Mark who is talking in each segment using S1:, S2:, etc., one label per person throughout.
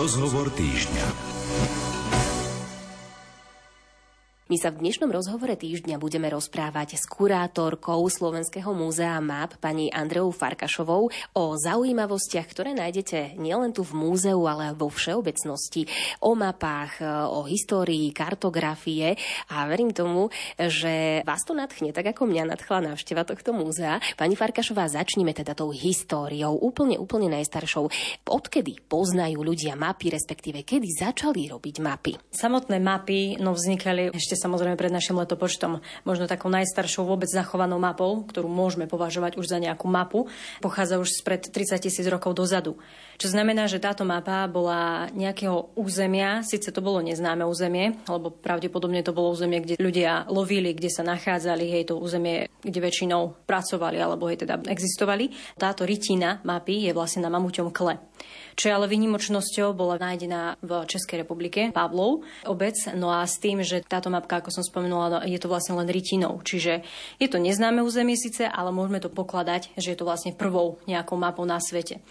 S1: Rozhovor týždňa.
S2: My sa v dnešnom rozhovore týždňa budeme rozprávať s kurátorkou Slovenského múzea MAP pani Andreou Farkašovou o zaujímavostiach, ktoré nájdete nielen tu v múzeu, ale vo všeobecnosti, o mapách, o histórii, kartografie a verím tomu, že vás to nadchne, tak ako mňa nadchla návšteva tohto múzea. Pani Farkašová, začneme teda tou históriou, úplne, úplne najstaršou. Odkedy poznajú ľudia mapy, respektíve kedy začali robiť mapy?
S3: Samotné mapy no, vznikali ešte samozrejme pred našim letopočtom. Možno takou najstaršou vôbec zachovanou mapou, ktorú môžeme považovať už za nejakú mapu, pochádza už spred 30 tisíc rokov dozadu. Čo znamená, že táto mapa bola nejakého územia, síce to bolo neznáme územie, lebo pravdepodobne to bolo územie, kde ľudia lovili, kde sa nachádzali, hej, to územie, kde väčšinou pracovali alebo hej, teda existovali. Táto rytina mapy je vlastne na mamuťom kle. Čo ale výnimočnosťou, bola nájdená v Českej republike Pavlov obec, no a s tým, že táto mapka, ako som spomenula, no, je to vlastne len rytinou. Čiže je to neznáme územie síce, ale môžeme to pokladať, že je to vlastne prvou nejakou mapou na svete.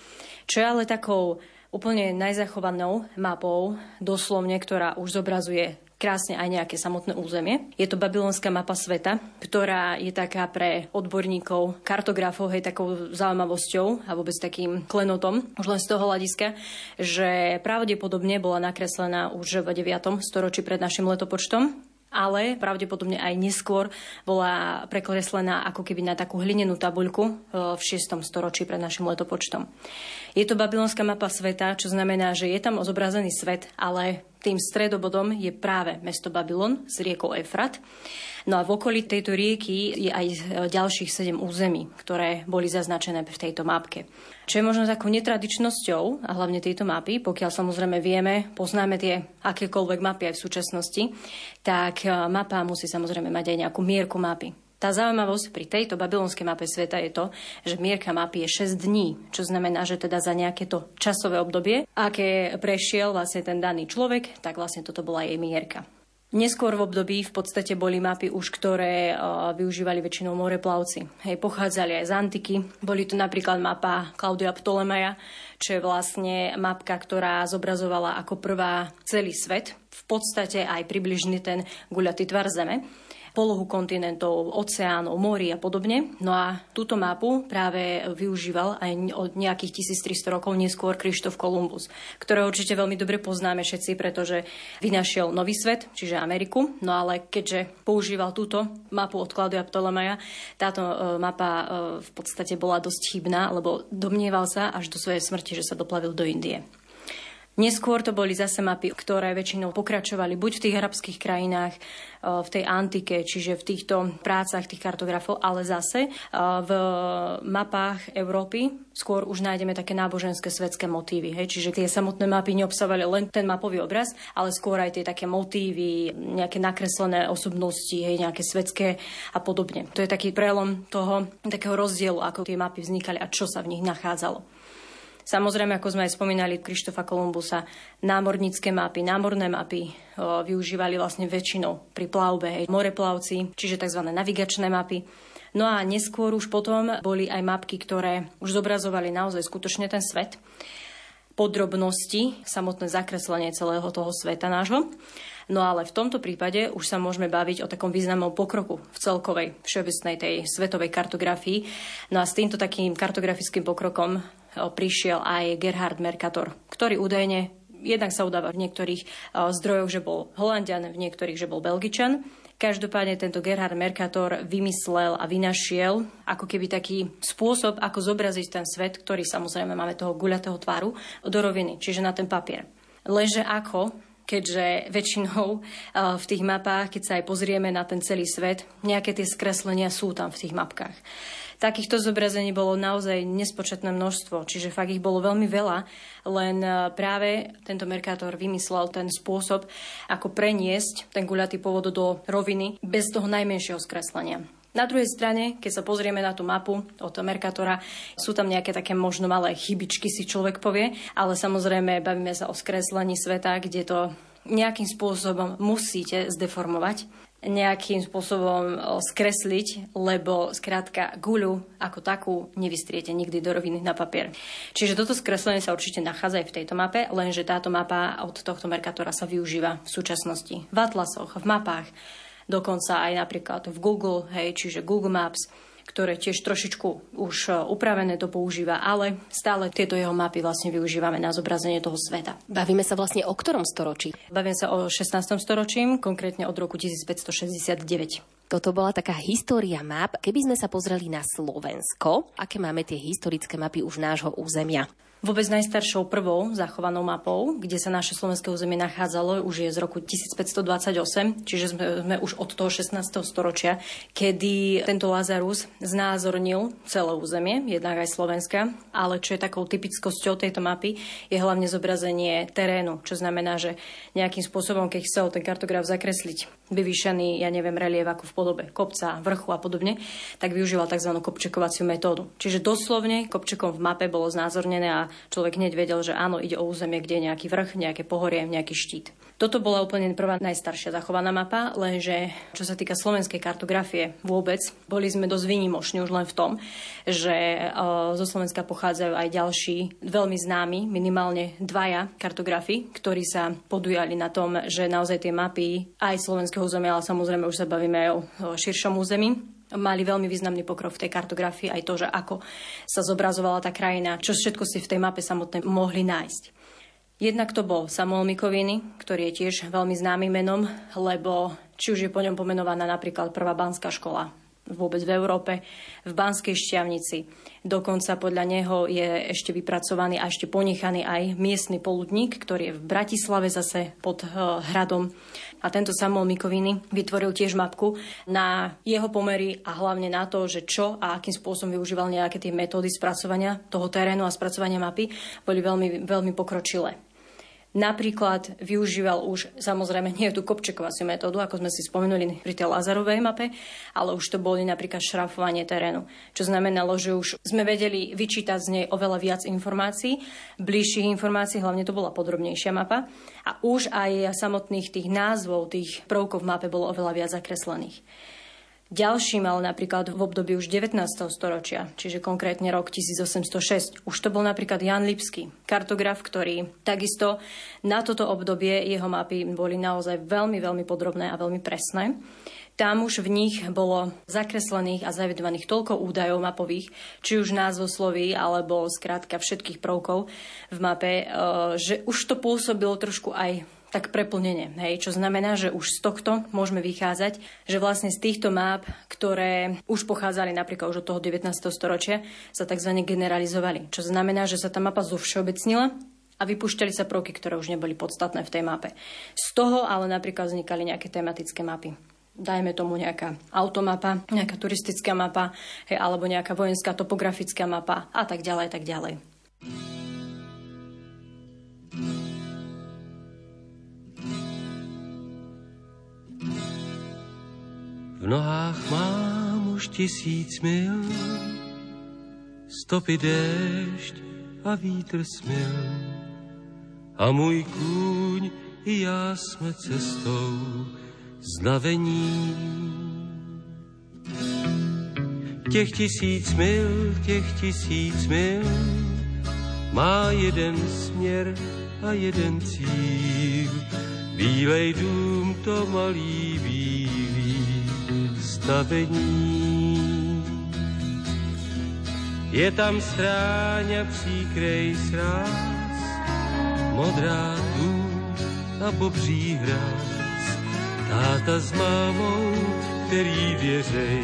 S3: Čo je ale takou úplne najzachovanou mapou, doslovne, ktorá už zobrazuje krásne aj nejaké samotné územie. Je to babylonská mapa sveta, ktorá je taká pre odborníkov, kartografov, hej, takou zaujímavosťou a vôbec takým klenotom, už len z toho hľadiska, že pravdepodobne bola nakreslená už v 9. storočí pred našim letopočtom ale pravdepodobne aj neskôr bola prekreslená ako keby na takú hlinenú tabuľku e, v 6. storočí pred našim letopočtom. Je to babylonská mapa sveta, čo znamená, že je tam zobrazený svet, ale tým stredobodom je práve mesto Babylon s riekou Efrat. No a v okolí tejto rieky je aj e, ďalších sedem území, ktoré boli zaznačené v tejto mapke. Čo je možno takou netradičnosťou, a hlavne tejto mapy, pokiaľ samozrejme vieme, poznáme tie akékoľvek mapy aj v súčasnosti, tak e, mapa musí samozrejme mať aj nejakú mierku mapy. Tá zaujímavosť pri tejto babylonskej mape sveta je to, že mierka mapy je 6 dní, čo znamená, že teda za nejaké to časové obdobie, aké prešiel vlastne ten daný človek, tak vlastne toto bola jej mierka. Neskôr v období v podstate boli mapy už, ktoré uh, využívali väčšinou moreplavci. Hej, pochádzali aj z antiky. Boli tu napríklad mapa Klaudia Ptolemaja, čo je vlastne mapka, ktorá zobrazovala ako prvá celý svet. V podstate aj približný ten guľatý tvar Zeme polohu kontinentov, oceánov, morí a podobne. No a túto mapu práve využíval aj od nejakých 1300 rokov neskôr Krištof Kolumbus, ktorého určite veľmi dobre poznáme všetci, pretože vynašiel nový svet, čiže Ameriku. No ale keďže používal túto mapu od Klaudia Ptolemaja, táto e, mapa e, v podstate bola dosť chybná, lebo domnieval sa až do svojej smrti, že sa doplavil do Indie. Neskôr to boli zase mapy, ktoré väčšinou pokračovali buď v tých arabských krajinách, e, v tej antike, čiže v týchto prácach tých kartografov, ale zase e, v mapách Európy skôr už nájdeme také náboženské svetské motívy. Hej? Čiže tie samotné mapy neobsahovali len ten mapový obraz, ale skôr aj tie také motívy, nejaké nakreslené osobnosti, hej, nejaké svetské a podobne. To je taký prelom toho takého rozdielu, ako tie mapy vznikali a čo sa v nich nachádzalo. Samozrejme, ako sme aj spomínali Krištofa Kolumbusa, námornícke mapy, námorné mapy o, využívali vlastne väčšinou pri plavbe, hej, moreplavci, čiže tzv. navigačné mapy. No a neskôr už potom boli aj mapky, ktoré už zobrazovali naozaj skutočne ten svet podrobnosti, samotné zakreslenie celého toho sveta nášho. No ale v tomto prípade už sa môžeme baviť o takom významnom pokroku v celkovej všeobecnej tej svetovej kartografii. No a s týmto takým kartografickým pokrokom prišiel aj Gerhard Mercator, ktorý údajne jednak sa udáva v niektorých zdrojoch, že bol Holandian, v niektorých, že bol Belgičan. Každopádne tento Gerhard Mercator vymyslel a vynašiel ako keby taký spôsob, ako zobraziť ten svet, ktorý samozrejme máme toho guľatého tvaru, do roviny, čiže na ten papier. Leže ako, keďže väčšinou v tých mapách, keď sa aj pozrieme na ten celý svet, nejaké tie skreslenia sú tam v tých mapkách. Takýchto zobrazení bolo naozaj nespočetné množstvo, čiže fakt ich bolo veľmi veľa, len e, práve tento Mercator vymyslel ten spôsob, ako preniesť ten guľatý pôvod do roviny bez toho najmenšieho skreslenia. Na druhej strane, keď sa pozrieme na tú mapu od Mercatora, sú tam nejaké také možno malé chybičky, si človek povie, ale samozrejme bavíme sa o skreslení sveta, kde to nejakým spôsobom musíte zdeformovať nejakým spôsobom skresliť, lebo skrátka guľu ako takú nevystriete nikdy do roviny na papier. Čiže toto skreslenie sa určite nachádza aj v tejto mape, lenže táto mapa od tohto Mercatora sa využíva v súčasnosti v atlasoch, v mapách, dokonca aj napríklad v Google, hej, čiže Google Maps, ktoré tiež trošičku už e, upravené to používa, ale stále tieto jeho mapy vlastne využívame na zobrazenie toho sveta.
S2: Bavíme sa vlastne o ktorom storočí?
S3: Bavíme sa o 16. storočí, konkrétne od roku 1569.
S2: Toto bola taká história map. Keby sme sa pozreli na Slovensko, aké máme tie historické mapy už nášho územia?
S3: Vôbec najstaršou prvou zachovanou mapou, kde sa naše slovenské územie nachádzalo, už je z roku 1528, čiže sme, sme už od toho 16. storočia, kedy tento Lazarus znázornil celé územie, jednak aj Slovenska, ale čo je takou typickosťou tejto mapy, je hlavne zobrazenie terénu, čo znamená, že nejakým spôsobom, keď chcel ten kartograf zakresliť vyvýšený, ja neviem, relief ako v podobe kopca, vrchu a podobne, tak využíval tzv. kopčekovaciu metódu. Čiže doslovne kopčekom v mape bolo znázornené a človek hneď vedel, že áno, ide o územie, kde je nejaký vrch, nejaké pohorie, nejaký štít. Toto bola úplne prvá najstaršia zachovaná mapa, lenže čo sa týka slovenskej kartografie vôbec, boli sme dosť vynimoční už len v tom, že zo Slovenska pochádzajú aj ďalší veľmi známi, minimálne dvaja kartografi, ktorí sa podujali na tom, že naozaj tie mapy aj slovenského územia, ale samozrejme už sa bavíme aj o širšom území, mali veľmi významný pokrok v tej kartografii, aj to, že ako sa zobrazovala tá krajina, čo všetko si v tej mape samotné mohli nájsť. Jednak to bol Samuel Mikoviny, ktorý je tiež veľmi známym menom, lebo či už je po ňom pomenovaná napríklad prvá banská škola vôbec v Európe, v Banskej šťavnici. Dokonca podľa neho je ešte vypracovaný a ešte ponechaný aj miestny poludník, ktorý je v Bratislave zase pod uh, hradom. A tento Samuel Mikoviny vytvoril tiež mapku na jeho pomery a hlavne na to, že čo a akým spôsobom využíval nejaké tie metódy spracovania toho terénu a spracovania mapy, boli veľmi, veľmi pokročilé. Napríklad využíval už, samozrejme nie tú kopčekovaciu metódu, ako sme si spomenuli pri tej Lazarovej mape, ale už to boli napríklad šrafovanie terénu. Čo znamenalo, že už sme vedeli vyčítať z nej oveľa viac informácií, bližších informácií, hlavne to bola podrobnejšia mapa. A už aj samotných tých názvov tých prvkov v mape bolo oveľa viac zakreslených. Ďalším, ale napríklad v období už 19. storočia, čiže konkrétne rok 1806. Už to bol napríklad Jan Lipský, kartograf, ktorý takisto na toto obdobie jeho mapy boli naozaj veľmi, veľmi podrobné a veľmi presné. Tam už v nich bolo zakreslených a zavedovaných toľko údajov mapových, či už názvosloví, alebo skrátka všetkých prvkov v mape, eh, že už to pôsobilo trošku aj tak preplnenie. Hej, čo znamená, že už z tohto môžeme vychádzať, že vlastne z týchto map, ktoré už pochádzali napríklad už od toho 19. storočia, sa tzv. generalizovali. Čo znamená, že sa tá mapa zovšeobecnila a vypúšťali sa prvky, ktoré už neboli podstatné v tej mape. Z toho ale napríklad vznikali nejaké tematické mapy dajme tomu nejaká automapa, nejaká turistická mapa, hej, alebo nejaká vojenská topografická mapa a tak ďalej, tak ďalej.
S1: V nohách mám už tisíc mil, stopy déšť a vítr smil. A můj kůň i já jsme cestou znavení. Těch tisíc mil, těch tisíc mil má jeden směr a jeden cíl. Bílej dům to malý bílý stavení. Je tam stráň a příkrej sráz, modrá tu a bobří hráz. Táta s mámou, který věřej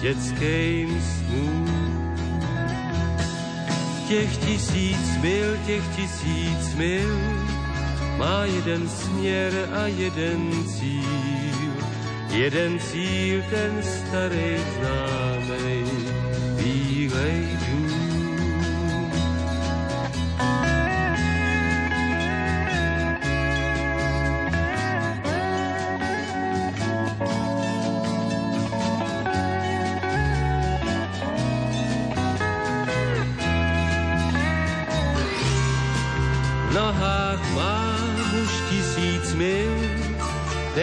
S1: dětským snům. Těch tisíc mil, těch tisíc mil, má jeden směr a jeden cíl jeden cíl, ten starý známej, bílej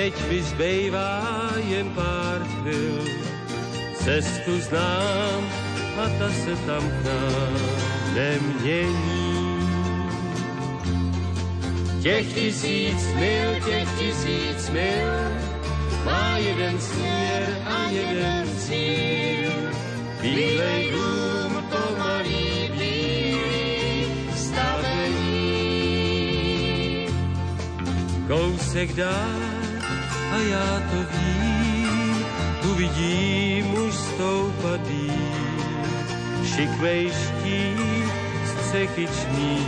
S1: teď mi zbývá jen pár chvil. Cestu znám a ta se tam k nám nemění. Těch tisíc mil, těch tisíc mil, má jeden směr a jeden cíl. Bílej dům, to malý bílý stavení. Kousek dál a já to vím, uvidím už stoupat šikvej štít střechyčný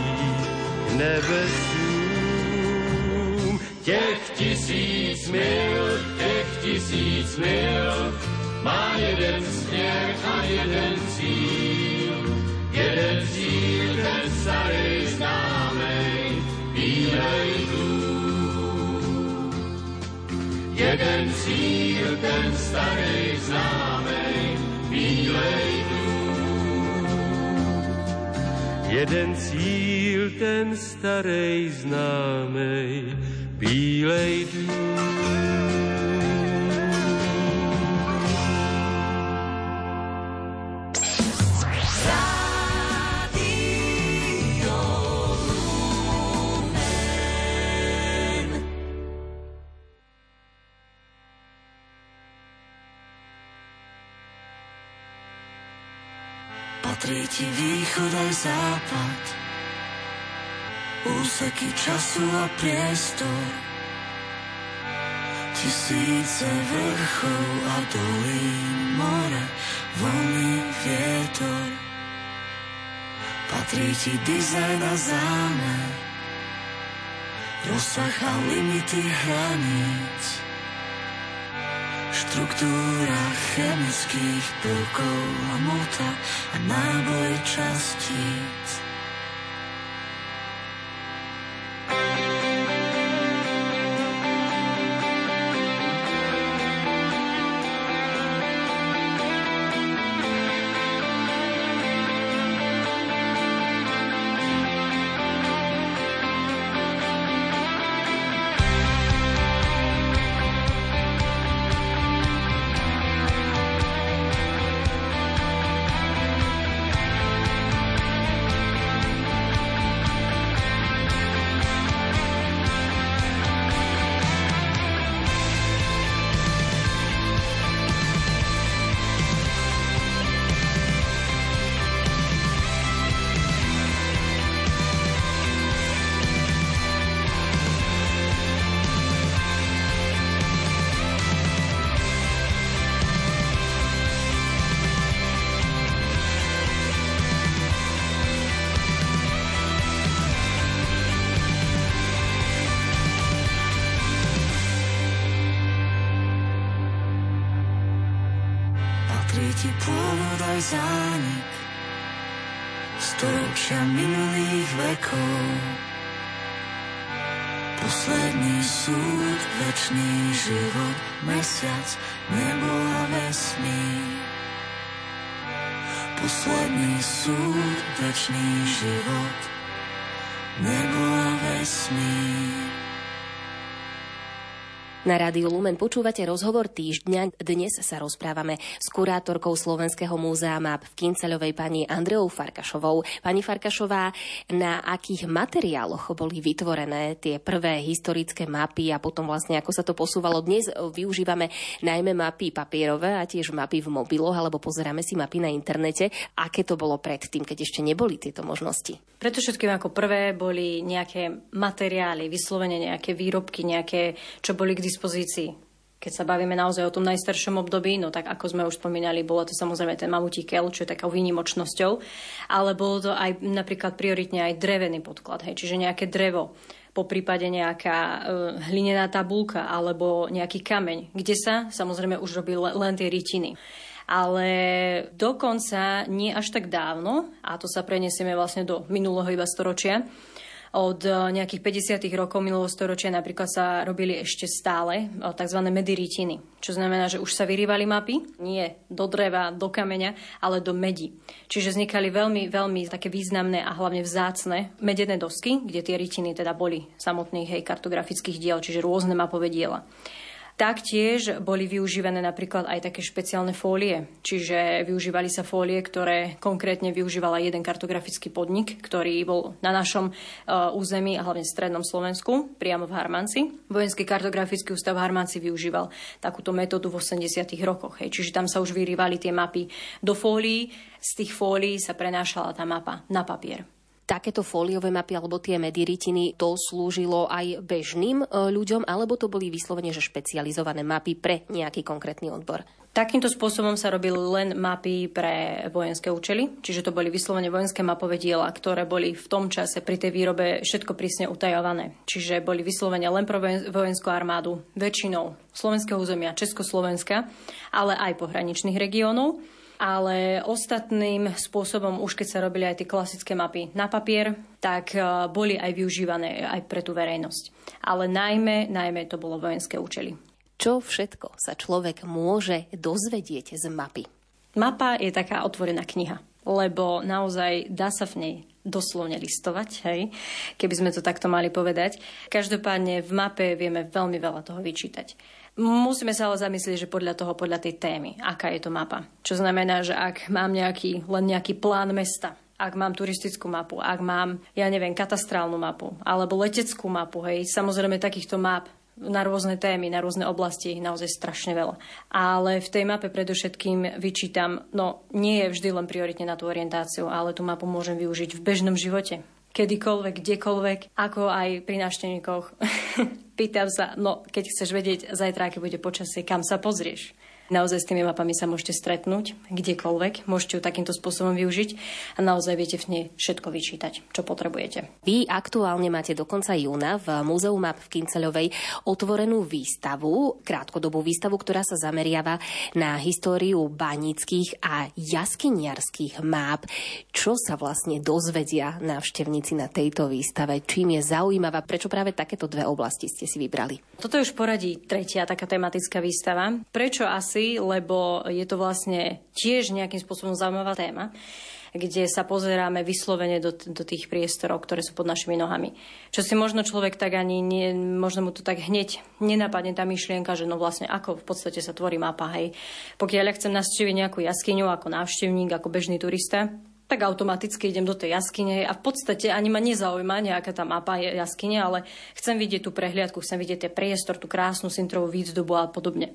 S1: nebesům. Těch tisíc mil, těch tisíc mil, má jeden směr a jeden cíl. Jeden cíl, ten starý známej, Jeden cíl, ten starý známej, bílej Jeden cíl, ten starý známej, bílej dům.
S4: Patrí ti východ aj západ, úseky času a priestor. Tisíce vrchov a dolín, more, vlny, vietor. Patrí ti dizajn a zámer, rozsah a limity hraníc štruktúra chemických prvkov a mota a náboj častíc.
S2: Na Rádiu Lumen počúvate rozhovor týždňa. Dnes sa rozprávame s kurátorkou Slovenského múzea MAP v Kinceľovej pani Andreou Farkašovou. Pani Farkašová, na akých materiáloch boli vytvorené tie prvé historické mapy a potom vlastne ako sa to posúvalo? Dnes využívame najmä mapy papierové a tiež mapy v mobiloch alebo pozeráme si mapy na internete. Aké to bolo predtým, keď ešte neboli tieto možnosti?
S3: Preto všetkým ako prvé boli nejaké materiály, vyslovene nejaké výrobky, nejaké, čo boli k dispozícii. Keď sa bavíme naozaj o tom najstaršom období, no tak ako sme už spomínali, bolo to samozrejme ten mamutí kel, čo je takou výnimočnosťou, ale bolo to aj napríklad prioritne aj drevený podklad, hej, čiže nejaké drevo, po prípade nejaká e, hlinená tabulka alebo nejaký kameň, kde sa samozrejme už robili len tie rytiny. Ale dokonca nie až tak dávno, a to sa prenesieme vlastne do minulého iba storočia, Od e, nejakých 50. rokov minulého storočia napríklad sa robili ešte stále e, tzv. mediritiny, čo znamená, že už sa vyrývali mapy, nie do dreva, do kameňa, ale do medi. Čiže vznikali veľmi, veľmi také významné a hlavne vzácne medené dosky, kde tie rytiny teda boli samotných hej, kartografických diel, čiže rôzne mapové diela. Taktiež boli využívané napríklad aj také špeciálne fólie, čiže využívali sa fólie, ktoré konkrétne využívala jeden kartografický podnik, ktorý bol na našom uh, území a hlavne v strednom Slovensku, priamo v Harmanci. Vojenský kartografický ústav v Harmanci využíval takúto metódu v 80. rokoch. Hej. Čiže tam sa už vyrývali tie mapy do fólií, z tých fólií sa prenášala tá mapa na papier
S2: takéto fóliové mapy alebo tie mediritiny, to slúžilo aj bežným e, ľuďom, alebo to boli vyslovene že špecializované mapy pre nejaký konkrétny odbor?
S3: Takýmto spôsobom sa robili len mapy pre vojenské účely, čiže to boli vyslovene vojenské mapové diela, ktoré boli v tom čase pri tej výrobe všetko prísne utajované. Čiže boli vyslovene len pro vojenskú armádu, väčšinou slovenského územia Československa, ale aj pohraničných regiónov ale ostatným spôsobom, už keď sa robili aj tie klasické mapy na papier, tak e, boli aj využívané aj pre tú verejnosť. Ale najmä, najmä to bolo vojenské účely.
S2: Čo všetko sa človek môže dozvedieť z mapy?
S3: Mapa je taká otvorená kniha, lebo naozaj dá sa v nej doslovne listovať, hej, keby sme to takto mali povedať. Každopádne v mape vieme veľmi veľa toho vyčítať. Musíme sa ale zamyslieť, že podľa toho, podľa tej témy, aká je to mapa. Čo znamená, že ak mám nejaký, len nejaký plán mesta, ak mám turistickú mapu, ak mám, ja neviem, katastrálnu mapu, alebo leteckú mapu, hej, samozrejme takýchto map na rôzne témy, na rôzne oblasti, naozaj strašne veľa. Ale v tej mape predovšetkým vyčítam, no nie je vždy len prioritne na tú orientáciu, ale tú mapu môžem využiť v bežnom živote kedykoľvek, kdekoľvek, ako aj pri návštevníkoch. Pýtam sa, no keď chceš vedieť zajtra, aké bude počasie, kam sa pozrieš. Naozaj s tými mapami sa môžete stretnúť kdekoľvek, môžete ju takýmto spôsobom využiť a naozaj viete v nej všetko vyčítať, čo potrebujete.
S2: Vy aktuálne máte do konca júna v Múzeu map v Kinceľovej otvorenú výstavu, krátkodobú výstavu, ktorá sa zameriava na históriu banických a jaskyniarských map. Čo sa vlastne dozvedia návštevníci na tejto výstave? Čím je zaujímavá? Prečo práve takéto dve oblasti ste si vybrali?
S3: Toto je už poradí tretia taká tematická výstava. Prečo asi veci, lebo je to vlastne tiež nejakým spôsobom zaujímavá téma kde sa pozeráme vyslovene do, do tých priestorov, ktoré sú pod našimi nohami. Čo si možno človek tak ani nie, možno mu to tak hneď nenapadne tá myšlienka, že no vlastne ako v podstate sa tvorí mapa, hej. Pokiaľ ja chcem navštíviť nejakú jaskyňu ako návštevník, ako bežný turista, tak automaticky idem do tej jaskyne a v podstate ani ma nezaujíma nejaká tá mapa jaskyne, ale chcem vidieť tú prehliadku, chcem vidieť ten priestor, tú krásnu sintrovú výzdobu a podobne.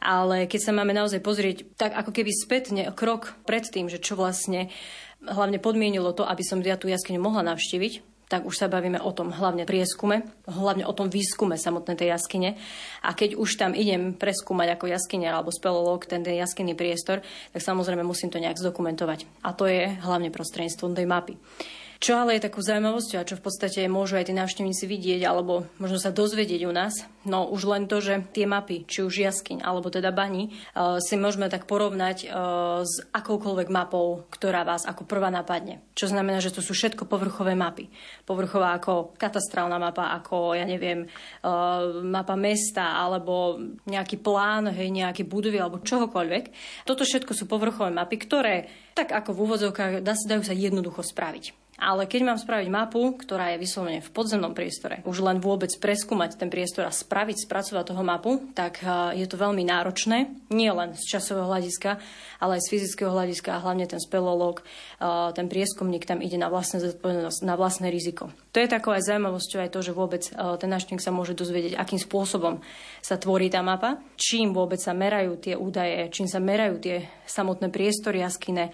S3: Ale keď sa máme naozaj pozrieť tak ako keby spätne krok pred tým, že čo vlastne hlavne podmienilo to, aby som ja tú jaskyňu mohla navštíviť, tak už sa bavíme o tom hlavne prieskume, hlavne o tom výskume samotnej tej jaskyne. A keď už tam idem preskúmať ako jaskyne alebo spelológ ten, ten jaskyný priestor, tak samozrejme musím to nejak zdokumentovať. A to je hlavne prostredníctvom tej mapy. Čo ale je takú zaujímavosťou a čo v podstate môžu aj tí návštevníci vidieť alebo možno sa dozvedieť u nás, no už len to, že tie mapy, či už jaskyň alebo teda bani, uh, si môžeme tak porovnať uh, s akoukoľvek mapou, ktorá vás ako prvá napadne. Čo znamená, že to sú všetko povrchové mapy. Povrchová ako katastrálna mapa, ako, ja neviem, uh, mapa mesta alebo nejaký plán, hej, nejaké budovy alebo čohokoľvek. Toto všetko sú povrchové mapy, ktoré tak ako v úvodzovkách dajú sa jednoducho spraviť. Ale keď mám spraviť mapu, ktorá je vyslovene v podzemnom priestore, už len vôbec preskúmať ten priestor a spraviť, spracovať toho mapu, tak je to veľmi náročné, nie len z časového hľadiska, ale aj z fyzického hľadiska a hlavne ten spelológ, ten prieskumník tam ide na vlastné zodpovednosť, na vlastné riziko. To je takou aj zaujímavosťou aj to, že vôbec ten návštevník sa môže dozvedieť, akým spôsobom sa tvorí tá mapa, čím vôbec sa merajú tie údaje, čím sa merajú tie samotné priestory jaskyne,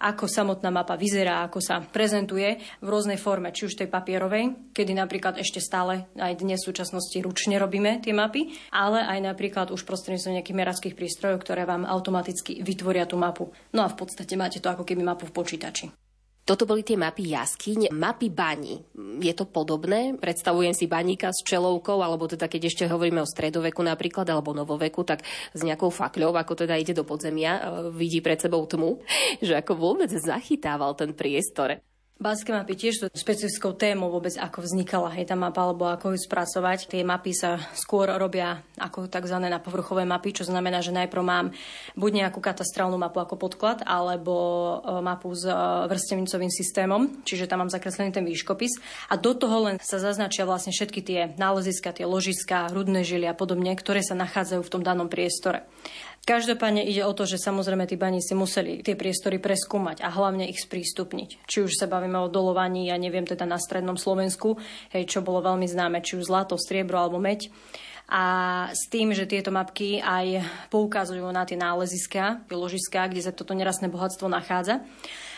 S3: ako samotná mapa vyzerá, ako sa prezentuje v rôznej forme, či už tej papierovej, kedy napríklad ešte stále aj dnes v súčasnosti ručne robíme tie mapy, ale aj napríklad už prostredníctvom nejakých merackých prístrojov, ktoré vám automaticky vytvoria tú mapu. No a v podstate máte to ako keby mapu v počítači.
S2: Toto boli tie mapy jaskyň, mapy baní. Je to podobné? Predstavujem si baníka s čelovkou, alebo teda keď ešte hovoríme o stredoveku napríklad, alebo novoveku, tak s nejakou fakľou, ako teda ide do podzemia, e, vidí pred sebou tmu, že ako vôbec zachytával ten priestor.
S3: Banské mapy tiež sú špecifickou témou vôbec, ako vznikala hej, tá mapa, alebo ako ju spracovať. Tie mapy sa skôr robia ako tzv. na povrchové mapy, čo znamená, že najprv mám buď nejakú katastrálnu mapu ako podklad, alebo e, mapu s e, vrstevnicovým systémom, čiže tam mám zakreslený ten výškopis. A do toho len sa zaznačia vlastne všetky tie náleziska, tie ložiska, hrudné žily a podobne, ktoré sa nachádzajú v tom danom priestore. Každopádne ide o to, že samozrejme tí baníci museli tie priestory preskúmať a hlavne ich sprístupniť. Či už sa bavíme o dolovaní, ja neviem, teda na strednom Slovensku, hej, čo bolo veľmi známe, či už zlato, striebro alebo meď. A s tým, že tieto mapky aj poukazujú na tie náleziská, tie ložiská, kde sa toto nerastné bohatstvo nachádza.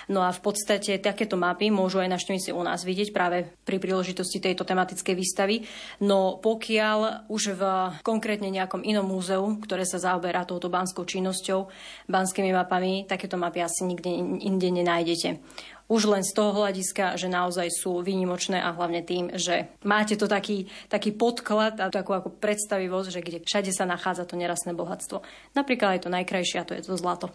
S3: No a v podstate takéto mapy môžu aj návštevníci u nás vidieť práve pri príležitosti tejto tematickej výstavy. No pokiaľ už v konkrétne nejakom inom múzeu, ktoré sa zaoberá touto banskou činnosťou, banskými mapami, takéto mapy asi nikde inde nenájdete už len z toho hľadiska, že naozaj sú výnimočné a hlavne tým, že máte to taký, taký podklad a takú ako predstavivosť, že kde všade sa nachádza to nerastné bohatstvo. Napríklad aj to najkrajšie a to je to zlato.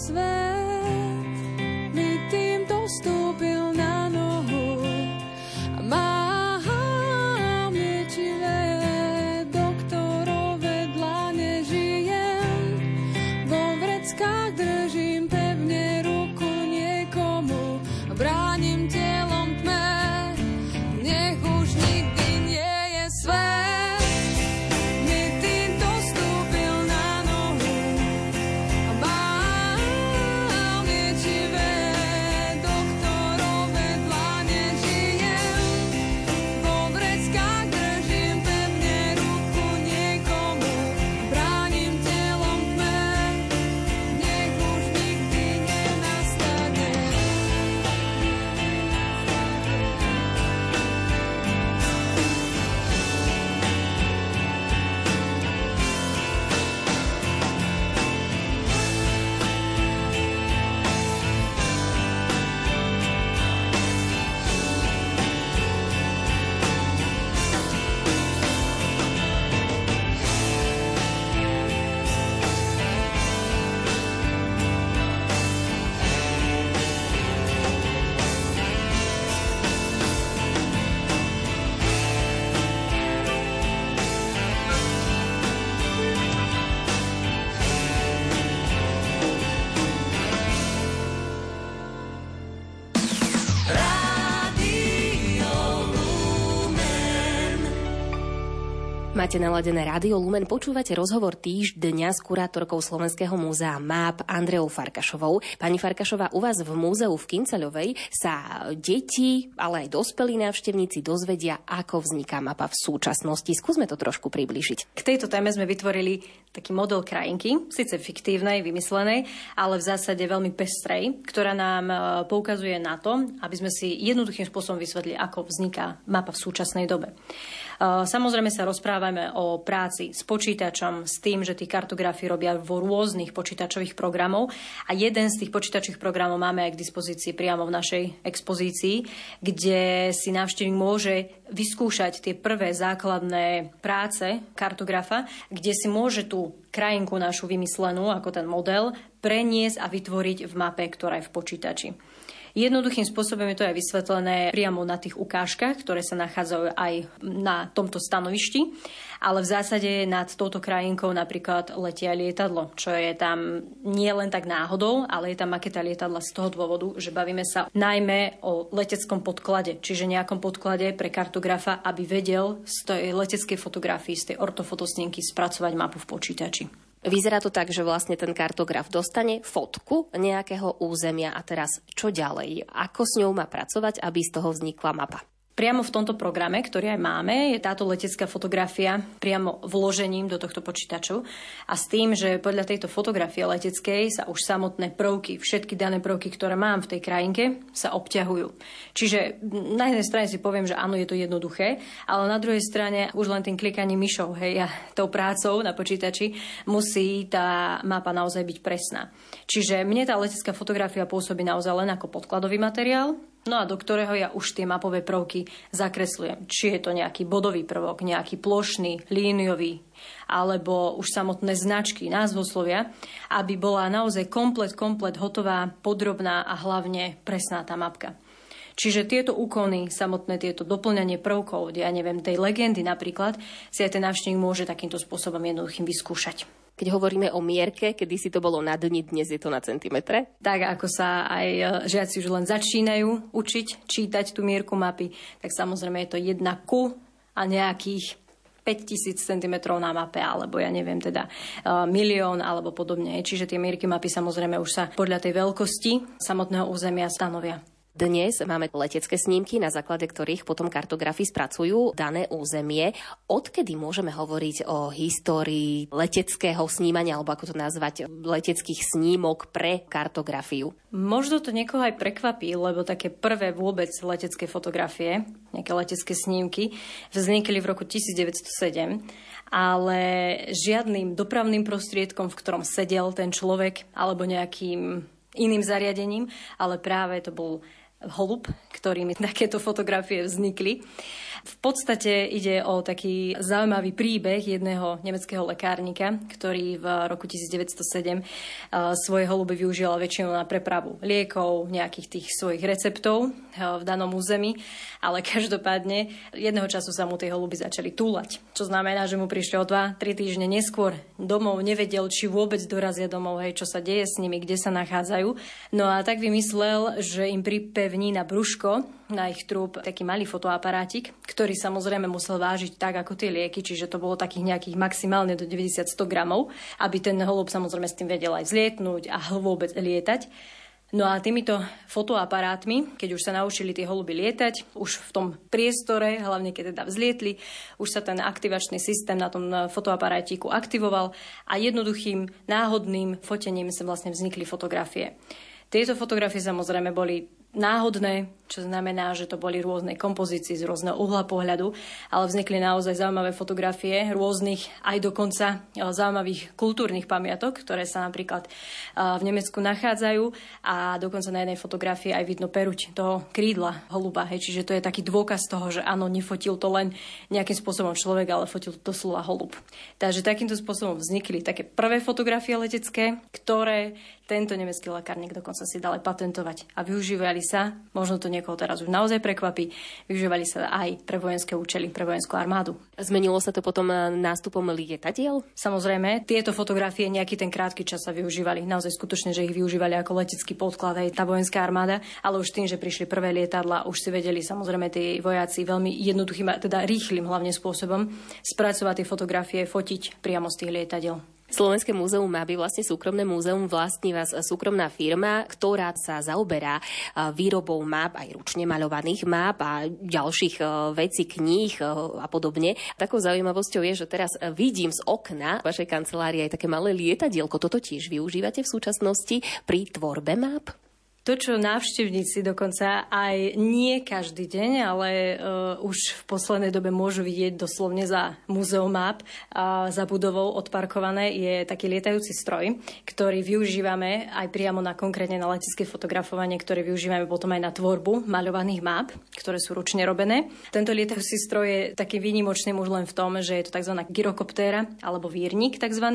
S3: Sven.
S2: Máte naladené Rádio Lumen, počúvate rozhovor týždňa s kurátorkou Slovenského múzea MAP Andreou Farkašovou. Pani Farkašová, u vás v múzeu v Kinceľovej sa deti, ale aj dospelí návštevníci dozvedia, ako vzniká mapa v súčasnosti. Skúsme to trošku približiť.
S3: K tejto téme sme vytvorili taký model krajinky, síce fiktívnej, vymyslenej, ale v zásade veľmi pestrej, ktorá nám e, poukazuje na to, aby sme si jednoduchým spôsobom vysvetli, ako vzniká mapa v súčasnej dobe. E, samozrejme sa rozprávame o práci s počítačom, s tým, že tí kartografy robia vo rôznych počítačových programov a jeden z tých počítačových programov máme aj k dispozícii priamo v našej expozícii, kde si návštevník môže vyskúšať tie prvé základné práce kartografa, kde si môže tú krajinku našu vymyslenú ako ten model preniesť a vytvoriť v mape, ktorá je v počítači. Jednoduchým spôsobom je to aj vysvetlené priamo na tých ukážkach, ktoré sa nachádzajú aj na tomto stanovišti, ale v zásade nad touto krajinkou napríklad letia lietadlo, čo je tam nie len tak náhodou, ale je tam maketa lietadla z toho dôvodu, že bavíme sa najmä o leteckom podklade, čiže nejakom podklade pre kartografa, aby vedel z tej leteckej fotografii, z tej ortofotosnienky spracovať mapu v počítači.
S2: Vyzerá to tak, že vlastne ten kartograf dostane fotku nejakého územia a teraz čo ďalej? Ako s ňou má pracovať, aby z toho vznikla mapa?
S3: Priamo v tomto programe, ktorý aj máme, je táto letecká fotografia priamo vložením do tohto počítaču a s tým, že podľa tejto fotografie leteckej sa už samotné prvky, všetky dané prvky, ktoré mám v tej krajinke, sa obťahujú. Čiže na jednej strane si poviem, že áno, je to jednoduché, ale na druhej strane už len tým klikaním myšou, hej, a tou prácou na počítači musí tá mapa naozaj byť presná. Čiže mne tá letecká fotografia pôsobí naozaj len ako podkladový materiál, No a do ktorého ja už tie mapové prvky zakresľujem. Či je to nejaký bodový prvok, nejaký plošný, líniový, alebo už samotné značky, názvoslovia, aby bola naozaj komplet, komplet hotová, podrobná a hlavne presná tá mapka. Čiže tieto úkony, samotné tieto doplňanie prvkov, ja neviem, tej legendy napríklad, si aj ten návštevník môže takýmto spôsobom jednoduchým vyskúšať.
S2: Keď hovoríme o mierke, kedy si to bolo na dni, dnes je to na centimetre?
S3: Tak ako sa aj e, žiaci už len začínajú učiť čítať tú mierku mapy, tak samozrejme je to jedna ku a nejakých 5000 cm na mape, alebo ja neviem teda uh, milión alebo podobne. Čiže tie mierky mapy samozrejme už sa podľa tej veľkosti samotného územia stanovia.
S2: Dnes máme letecké snímky, na základe ktorých potom kartografi spracujú dané územie. Odkedy môžeme hovoriť o histórii leteckého snímania, alebo ako to nazvať, leteckých snímok pre kartografiu?
S3: Možno to niekoho aj prekvapí, lebo také prvé vôbec letecké fotografie, nejaké letecké snímky, vznikli v roku 1907 ale žiadnym dopravným prostriedkom, v ktorom sedel ten človek, alebo nejakým iným zariadením, ale práve to bol holub, ktorými takéto fotografie vznikli. V podstate ide o taký zaujímavý príbeh jedného nemeckého lekárnika, ktorý v roku 1907 svoje holuby využíval väčšinou na prepravu liekov, nejakých tých svojich receptov v danom území, ale každopádne jedného času sa mu tie holuby začali túlať. Čo znamená, že mu prišli o 2-3 týždne neskôr domov, nevedel, či vôbec dorazia domov, hej, čo sa deje s nimi, kde sa nachádzajú. No a tak vymyslel, že im pripevní na brúško, na ich trúb taký malý fotoaparátik, ktorý samozrejme musel vážiť tak ako tie lieky, čiže to bolo takých nejakých maximálne do 90-100 gramov, aby ten holub samozrejme s tým vedel aj zlietnúť a vôbec lietať. No a týmito fotoaparátmi, keď už sa naučili tie holuby lietať, už v tom priestore, hlavne keď teda vzlietli, už sa ten aktivačný systém na tom fotoaparátiku aktivoval a jednoduchým náhodným fotením sa vlastne vznikli fotografie. Tieto fotografie samozrejme boli náhodné, čo znamená, že to boli rôzne kompozície z rôzneho uhla pohľadu, ale vznikli naozaj zaujímavé fotografie rôznych, aj dokonca e, zaujímavých kultúrnych pamiatok, ktoré sa napríklad e, v Nemecku nachádzajú a dokonca na jednej fotografii aj vidno peruť toho krídla holuba. Hej. Čiže to je taký dôkaz toho, že áno, nefotil to len nejakým spôsobom človek, ale fotil to doslova holub. Takže takýmto spôsobom vznikli také prvé fotografie letecké, ktoré Tento nemecký lekárnik dokonca si dal patentovať a využívali sa, možno to niekoho teraz už naozaj prekvapí, využívali sa aj pre vojenské účely, pre vojenskú armádu.
S2: Zmenilo sa to potom nástupom lietadiel?
S3: Samozrejme, tieto fotografie nejaký ten krátky čas sa využívali. Naozaj skutočne, že ich využívali ako letecký podklad aj tá vojenská armáda, ale už tým, že prišli prvé lietadla, už si vedeli samozrejme tí vojaci veľmi jednoduchým, teda rýchlým hlavne spôsobom spracovať tie fotografie, fotiť priamo z tých lietadiel.
S2: Slovenské múzeum má byť vlastne súkromné múzeum, vlastní vás súkromná firma, ktorá sa zaoberá výrobou map, aj ručne maľovaných map a ďalších vecí, kníh a podobne. Takou zaujímavosťou je, že teraz vidím z okna vašej kancelárie aj také malé lietadielko. Toto tiež využívate v súčasnosti pri tvorbe map?
S3: To, čo návštevníci dokonca aj nie každý deň, ale uh, už v poslednej dobe môžu vidieť doslovne za Múzeum Map a za budovou odparkované je taký lietajúci stroj, ktorý využívame aj priamo na konkrétne na letické fotografovanie, ktoré využívame potom aj na tvorbu maľovaných map, ktoré sú ručne robené. Tento lietajúci stroj je taký výnimočný už len v tom, že je to tzv. gyrokoptéra alebo vírnik tzv.,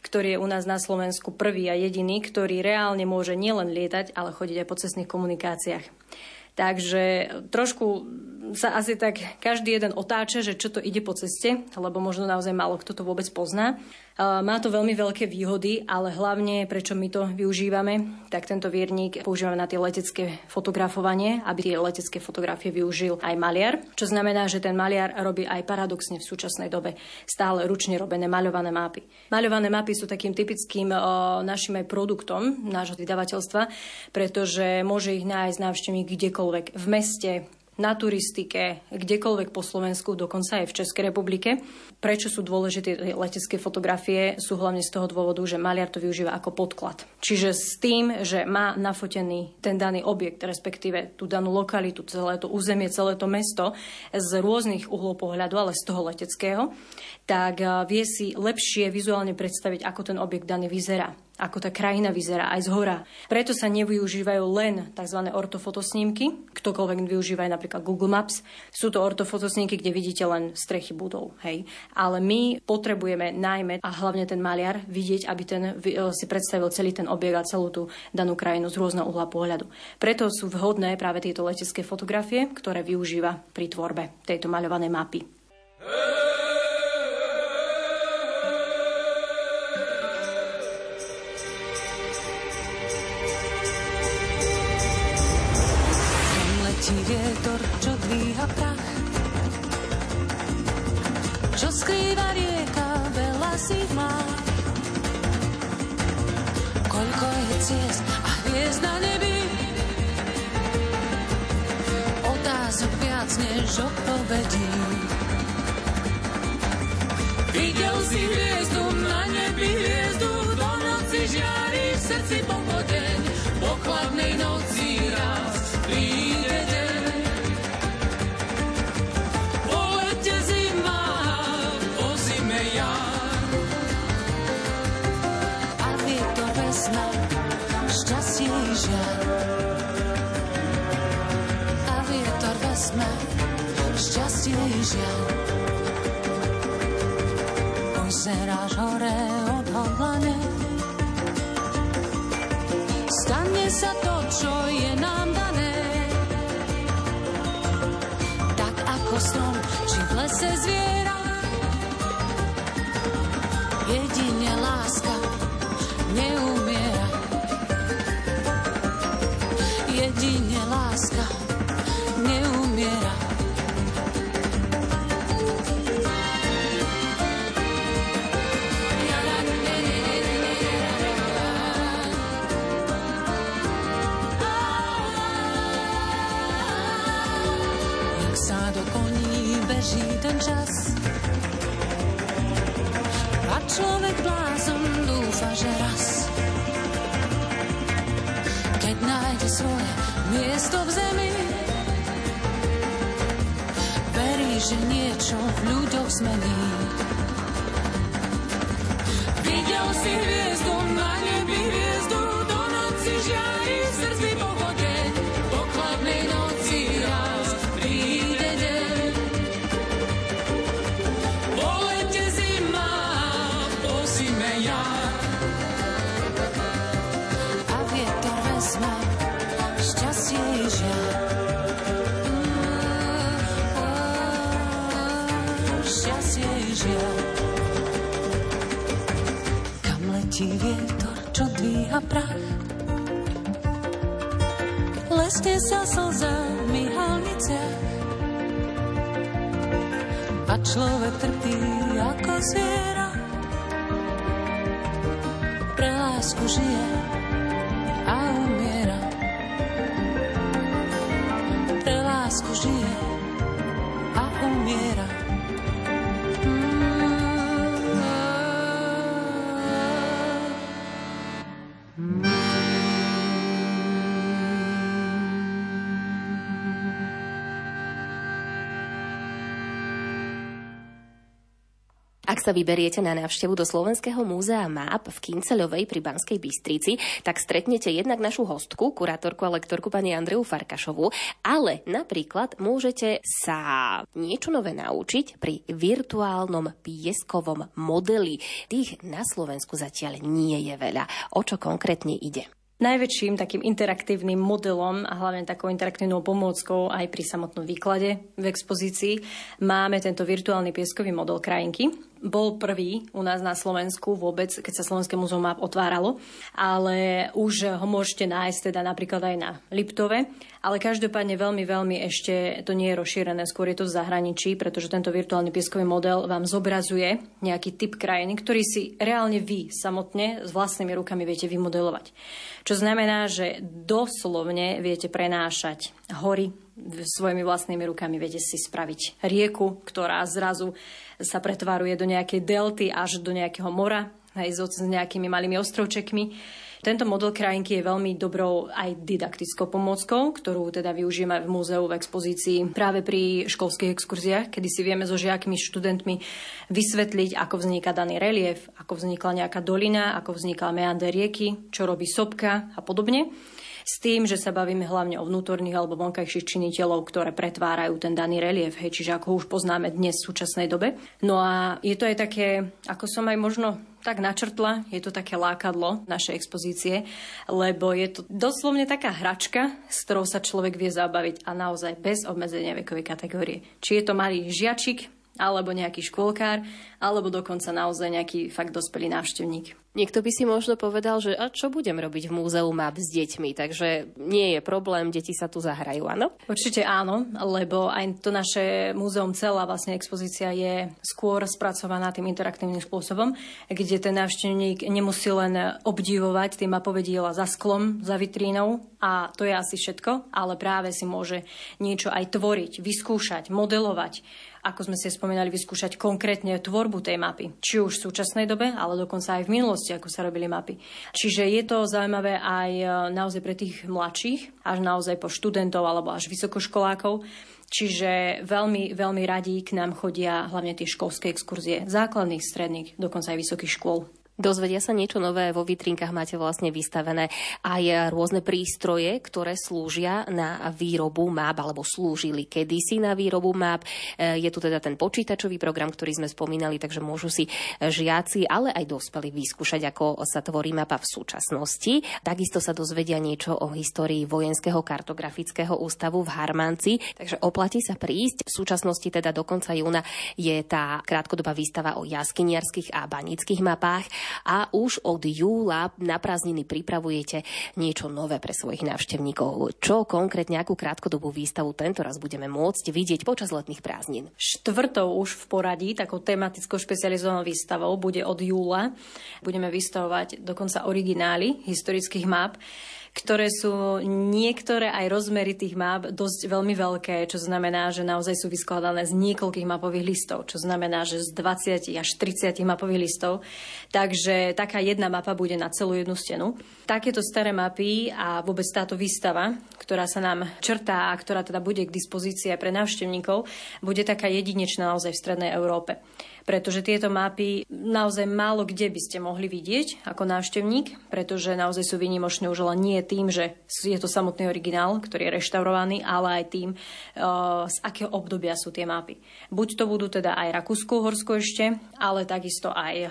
S3: ktorý je u nás na Slovensku prvý a jediný, ktorý reálne môže nielen lietať, ale chodiť aj po cestných komunikáciách. Takže trošku sa asi tak každý jeden otáča, že čo to ide po ceste, lebo možno naozaj málo kto to vôbec pozná. Má to veľmi veľké výhody, ale hlavne, prečo my to využívame, tak tento vierník používame na tie letecké fotografovanie, aby tie letecké fotografie využil aj maliar, čo znamená, že ten maliar robí aj paradoxne v súčasnej dobe stále ručne robené maľované mapy. Maľované mapy sú takým typickým našim aj produktom nášho vydavateľstva, pretože môže ich nájsť návštevník kdekoľvek v meste, na turistike, kdekoľvek po Slovensku, dokonca aj v Českej republike. Prečo sú dôležité letecké fotografie? Sú hlavne z toho dôvodu, že maliar to využíva ako podklad. Čiže s tým, že má nafotený ten daný objekt, respektíve tú danú lokalitu, celé to územie, celé to mesto z rôznych uhlov pohľadu, ale z toho leteckého, tak vie si lepšie vizuálne predstaviť, ako ten objekt daný vyzerá ako tá krajina vyzerá aj z hora. Preto sa nevyužívajú len tzv. ortofotosnímky, ktokoľvek využíva napríklad Google Maps. Sú to ortofotosnímky, kde vidíte len strechy budov. Hej. Ale my potrebujeme najmä a hlavne ten maliar vidieť, aby ten si predstavil celý ten objekt a celú tú danú krajinu z rôzneho uhla pohľadu. Preto sú vhodné práve tieto letecké fotografie, ktoré využíva pri tvorbe tejto maľovanej mapy. Hey!
S5: Vietor, čo dvíha prach. Čo skrýva rieka, veľa si má. Koľko je ciest a hviezd na nebi. Otázok viac než odpovedí. Videl si hviezdu na nebi, hviezdu do noci žiari v srdci pochodeň. Po chladnej noci žiaľ. Pozeráš hore odhodlane, stane sa to, čo je nám dané. Tak ako strom, či v lese zviera, miesto v zemi. Verí, že niečo v ľuďoch zmení. Videl si hviezdu na nebi, dvíha prach? Lesne sa slzami halniciach a človek trpí ako zviera. Pre lásku žije
S2: sa vyberiete na návštevu do Slovenského múzea MAP v Kinceľovej pri Banskej Bystrici, tak stretnete jednak našu hostku, kurátorku a lektorku pani Andreu Farkašovu, ale napríklad môžete sa niečo nové naučiť pri virtuálnom pieskovom modeli. Tých na Slovensku zatiaľ nie je veľa. O čo konkrétne ide?
S3: Najväčším takým interaktívnym modelom a hlavne takou interaktívnou pomôckou aj pri samotnom výklade v expozícii máme tento virtuálny pieskový model krajinky, bol prvý u nás na Slovensku vôbec, keď sa Slovenské múzeum map otváralo, ale už ho môžete nájsť teda napríklad aj na Liptove, ale každopádne veľmi, veľmi ešte to nie je rozšírené, skôr je to v zahraničí, pretože tento virtuálny pieskový model vám zobrazuje nejaký typ krajiny, ktorý si reálne vy samotne s vlastnými rukami viete vymodelovať. Čo znamená, že doslovne viete prenášať hory, svojimi vlastnými rukami viete si spraviť rieku, ktorá zrazu sa pretvaruje do nejakej delty až do nejakého mora, aj s nejakými malými ostrovčekmi. Tento model krajinky je veľmi dobrou aj didaktickou pomôckou, ktorú teda využijeme v múzeu v expozícii práve pri školských exkurziách, kedy si vieme so žiakmi, študentmi vysvetliť, ako vzniká daný relief, ako vznikla nejaká dolina, ako vznikla meander rieky, čo robí sopka a podobne s tým, že sa bavíme hlavne o vnútorných alebo vonkajších činiteľov, ktoré pretvárajú ten daný relief, hej, čiže ako ho už poznáme dnes v súčasnej dobe. No a je to aj také, ako som aj možno tak načrtla, je to také lákadlo našej expozície, lebo je to doslovne taká hračka, s ktorou sa človek vie zabaviť a naozaj bez obmedzenia vekovej kategórie. Či je to malý žiačik, alebo nejaký škôlkár, alebo dokonca naozaj nejaký fakt dospelý návštevník.
S2: Niekto by si možno povedal, že a čo budem robiť v múzeu map s deťmi, takže nie je problém, deti sa tu zahrajú, áno?
S3: Určite áno, lebo aj to naše múzeum celá vlastne expozícia je skôr spracovaná tým interaktívnym spôsobom, kde ten návštevník nemusí len obdivovať tie mapové diela za sklom, za vitrínou a to je asi všetko, ale práve si môže niečo aj tvoriť, vyskúšať, modelovať ako sme si spomínali, vyskúšať konkrétne tvorbu tej mapy. Či už v súčasnej dobe, ale dokonca aj v minulosti, ako sa robili mapy. Čiže je to zaujímavé aj e, naozaj pre tých mladších, až naozaj po študentov alebo až vysokoškolákov. Čiže veľmi, veľmi radí k nám chodia hlavne tie školské exkurzie základných, stredných, dokonca aj vysokých škôl.
S2: Dozvedia sa niečo nové, vo vitrinkách máte vlastne vystavené aj rôzne prístroje, ktoré slúžia na výrobu map, alebo slúžili kedysi na výrobu map. E, je tu teda ten počítačový program, ktorý sme spomínali, takže môžu si žiaci, ale aj dospelí vyskúšať, ako sa tvorí mapa v súčasnosti. Takisto sa dozvedia niečo o histórii Vojenského kartografického ústavu v Harmanci, takže oplatí sa prísť. V súčasnosti teda do konca júna je tá krátkodobá výstava o jaskyniarských a banických mapách a už od júla na prázdniny pripravujete niečo nové pre svojich návštevníkov. Čo konkrétne, akú krátkodobú výstavu tento raz budeme môcť vidieť počas letných prázdnin?
S3: Štvrtou už v poradí, takou tematickou špecializovanou výstavou bude od júla. Budeme vystavovať dokonca originály historických map ktoré sú niektoré aj rozmery tých map dosť veľmi veľké, čo znamená, že naozaj sú vyskladané z niekoľkých mapových listov, čo znamená, že z 20 až 30 mapových listov. Takže taká jedna mapa bude na celú jednu stenu. Takéto staré mapy a vôbec táto výstava, ktorá sa nám črtá a ktorá teda bude k dispozícii pre návštevníkov, bude taká jedinečná naozaj v Strednej Európe pretože tieto mapy naozaj málo kde by ste mohli vidieť ako návštevník, pretože naozaj sú výnimočné už len nie tým, že je to samotný originál, ktorý je reštaurovaný, ale aj tým, z akého obdobia sú tie mapy. Buď to budú teda aj Rakúsko-Horsko ešte, ale takisto aj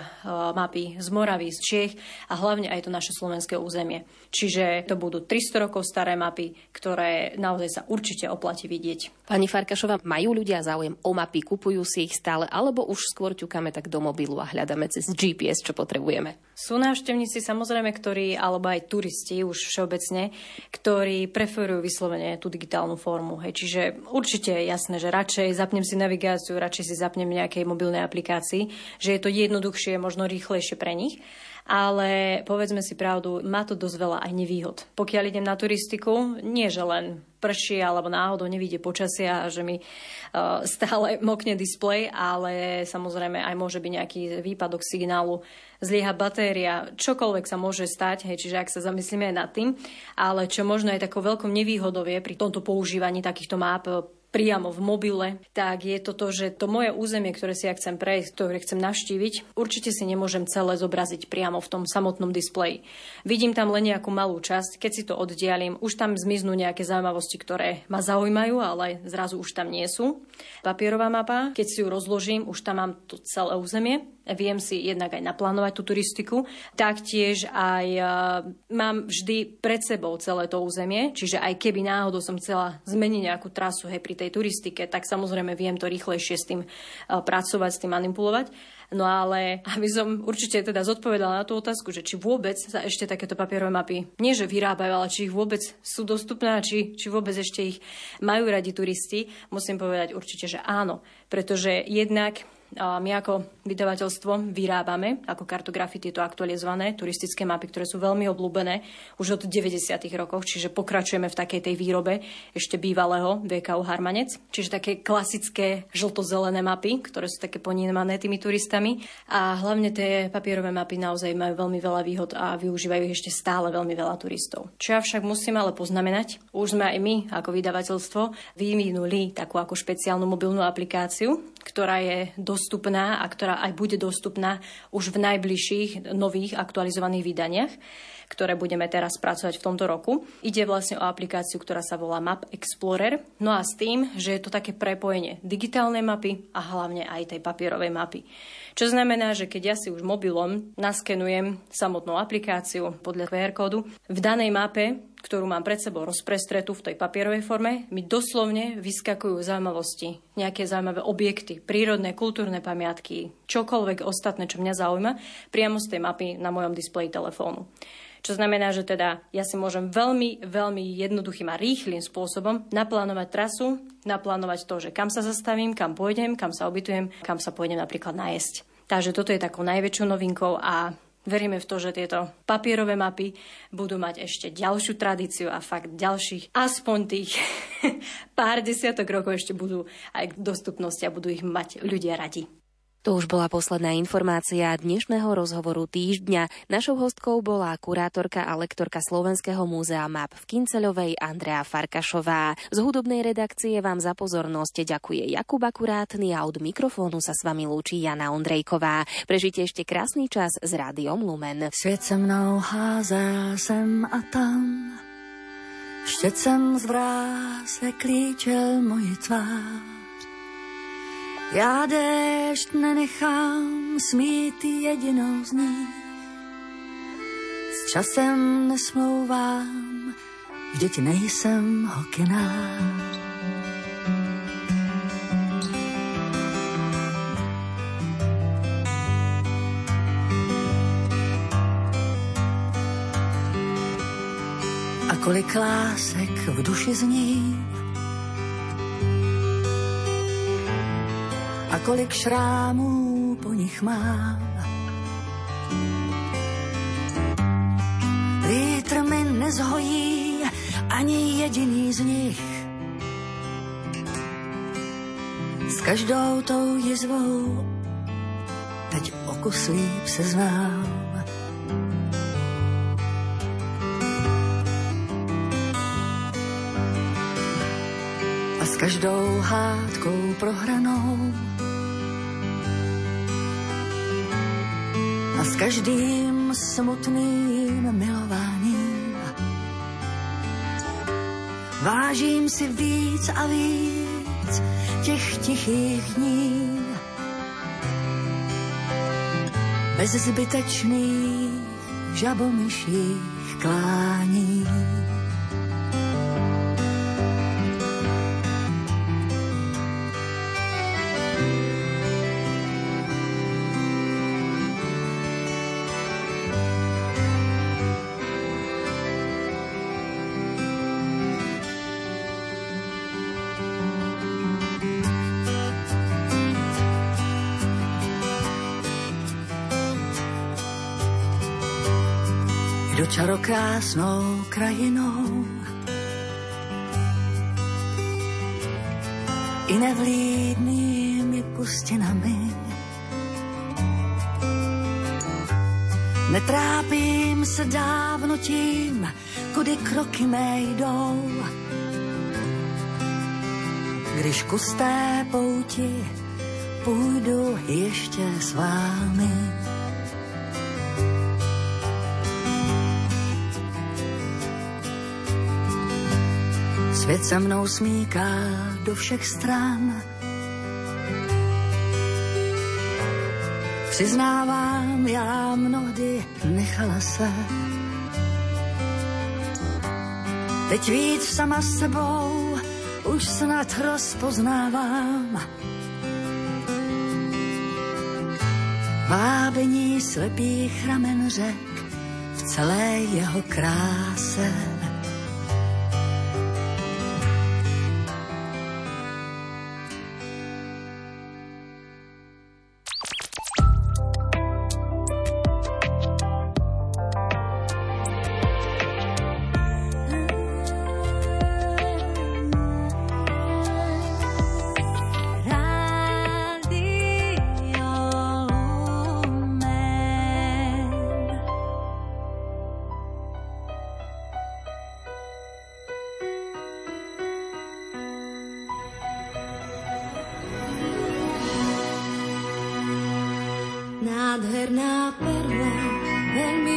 S3: mapy z Moravy, z Čiech a hlavne aj to naše slovenské územie. Čiže to budú 300 rokov staré mapy, ktoré naozaj sa určite oplatí vidieť.
S2: Pani Farkašova, majú ľudia záujem o mapy, kupujú si ich stále, alebo už skôr ťukáme tak do mobilu a hľadáme cez GPS, čo potrebujeme?
S3: Sú návštevníci samozrejme, ktorí, alebo aj turisti už všeobecne, ktorí preferujú vyslovene tú digitálnu formu. Hej. Čiže určite je jasné, že radšej zapnem si navigáciu, radšej si zapnem nejakej mobilnej aplikácii, že je to jednoduchšie, možno rýchlejšie pre nich ale povedzme si pravdu, má to dosť veľa aj nevýhod. Pokiaľ idem na turistiku, nie že len prší alebo náhodou nevidie počasia a že mi uh, stále mokne displej, ale samozrejme aj môže byť nejaký výpadok signálu, zlieha batéria, čokoľvek sa môže stať, hej, čiže ak sa zamyslíme aj nad tým, ale čo možno aj takou veľkou nevýhodou je pri tomto používaní takýchto map priamo v mobile, tak je to to, že to moje územie, ktoré si ja chcem prejsť, ktoré chcem navštíviť, určite si nemôžem celé zobraziť priamo v tom samotnom displeji. Vidím tam len nejakú malú časť, keď si to oddialím, už tam zmiznú nejaké zaujímavosti, ktoré ma zaujímajú, ale zrazu už tam nie sú. Papierová mapa, keď si ju rozložím, už tam mám to celé územie, viem si jednak aj naplánovať tú turistiku, taktiež aj uh, mám vždy pred sebou celé to územie, čiže aj keby náhodou som chcela zmeniť nejakú trasu hej, pri tej turistike, tak samozrejme viem to rýchlejšie s tým uh, pracovať, s tým manipulovať. No ale aby som určite teda zodpovedala na tú otázku, že či vôbec sa ešte takéto papierové mapy, nie že vyrábajú, ale či ich vôbec sú dostupné a či, či vôbec ešte ich majú radi turisti, musím povedať určite, že áno. Pretože jednak my ako vydavateľstvo vyrábame ako kartografy tieto aktualizované turistické mapy, ktoré sú veľmi obľúbené už od 90. rokov, čiže pokračujeme v takej tej výrobe ešte bývalého VKU Harmanec, čiže také klasické žlto-zelené mapy, ktoré sú také ponímané tými turistami a hlavne tie papierové mapy naozaj majú veľmi veľa výhod a využívajú ich ešte stále veľmi veľa turistov. Čo ja však musím ale poznamenať, už sme aj my ako vydavateľstvo vyvinuli takú ako špeciálnu mobilnú aplikáciu, ktorá je dostupná a ktorá aj bude dostupná už v najbližších nových aktualizovaných vydaniach ktoré budeme teraz pracovať v tomto roku. Ide vlastne o aplikáciu, ktorá sa volá Map Explorer. No a s tým, že je to také prepojenie digitálnej mapy a hlavne aj tej papierovej mapy. Čo znamená, že keď ja si už mobilom naskenujem samotnú aplikáciu podľa QR kódu, v danej mape ktorú mám pred sebou rozprestretú v tej papierovej forme, mi doslovne vyskakujú zaujímavosti, nejaké zaujímavé objekty, prírodné, kultúrne pamiatky, čokoľvek ostatné, čo mňa zaujíma, priamo z tej mapy na mojom displeji telefónu. Čo znamená, že teda ja si môžem veľmi, veľmi jednoduchým a rýchlým spôsobom naplánovať trasu, naplánovať to, že kam sa zastavím, kam pôjdem, kam sa obytujem, kam sa pôjdem napríklad najesť. Takže toto je takou najväčšou novinkou a Veríme v to, že tieto papierové mapy budú mať ešte ďalšiu tradíciu a fakt ďalších aspoň tých pár desiatok rokov ešte budú aj k dostupnosti a budú ich mať ľudia radi.
S2: To už bola posledná informácia dnešného rozhovoru týždňa. Našou hostkou bola kurátorka a lektorka Slovenského múzea MAP v Kinceľovej Andrea Farkašová. Z hudobnej redakcie vám za pozornosť ďakuje Jakub Akurátny a od mikrofónu sa s vami lúči Jana Ondrejková. Prežite ešte krásny čas s Rádiom Lumen.
S6: Svět se mnou házel sem a tam, štěcem z vrásek klíčel moji tvář. Já déšť nenechám smít jedinou z nich. S časem nesmlouvám, vždyť nejsem hokinář. A kolik lásek v duši zní, kolik šrámů po nich mám. Vítr mi nezhojí ani jediný z nich. S každou tou jizvou teď okus líp se znám. Každou hádkou prohranou s každým smutným milováním Vážím si víc a víc těch tichých dní. Bez zbytečných žabomyších klání. Kdo čarokrásnou krajinou i nevlídnými pustinami Netrápím se dávno tím, kudy kroky mé jdou. Když kus té pouti půjdu ještě s vámi. Svět se mnou smíká do všech stran. Přiznávám, já mnohdy nechala se. Teď víc sama s sebou už snad rozpoznávám. Vábení slepých ramen řek v celé jeho kráse.
S7: Nádherná perla, veľmi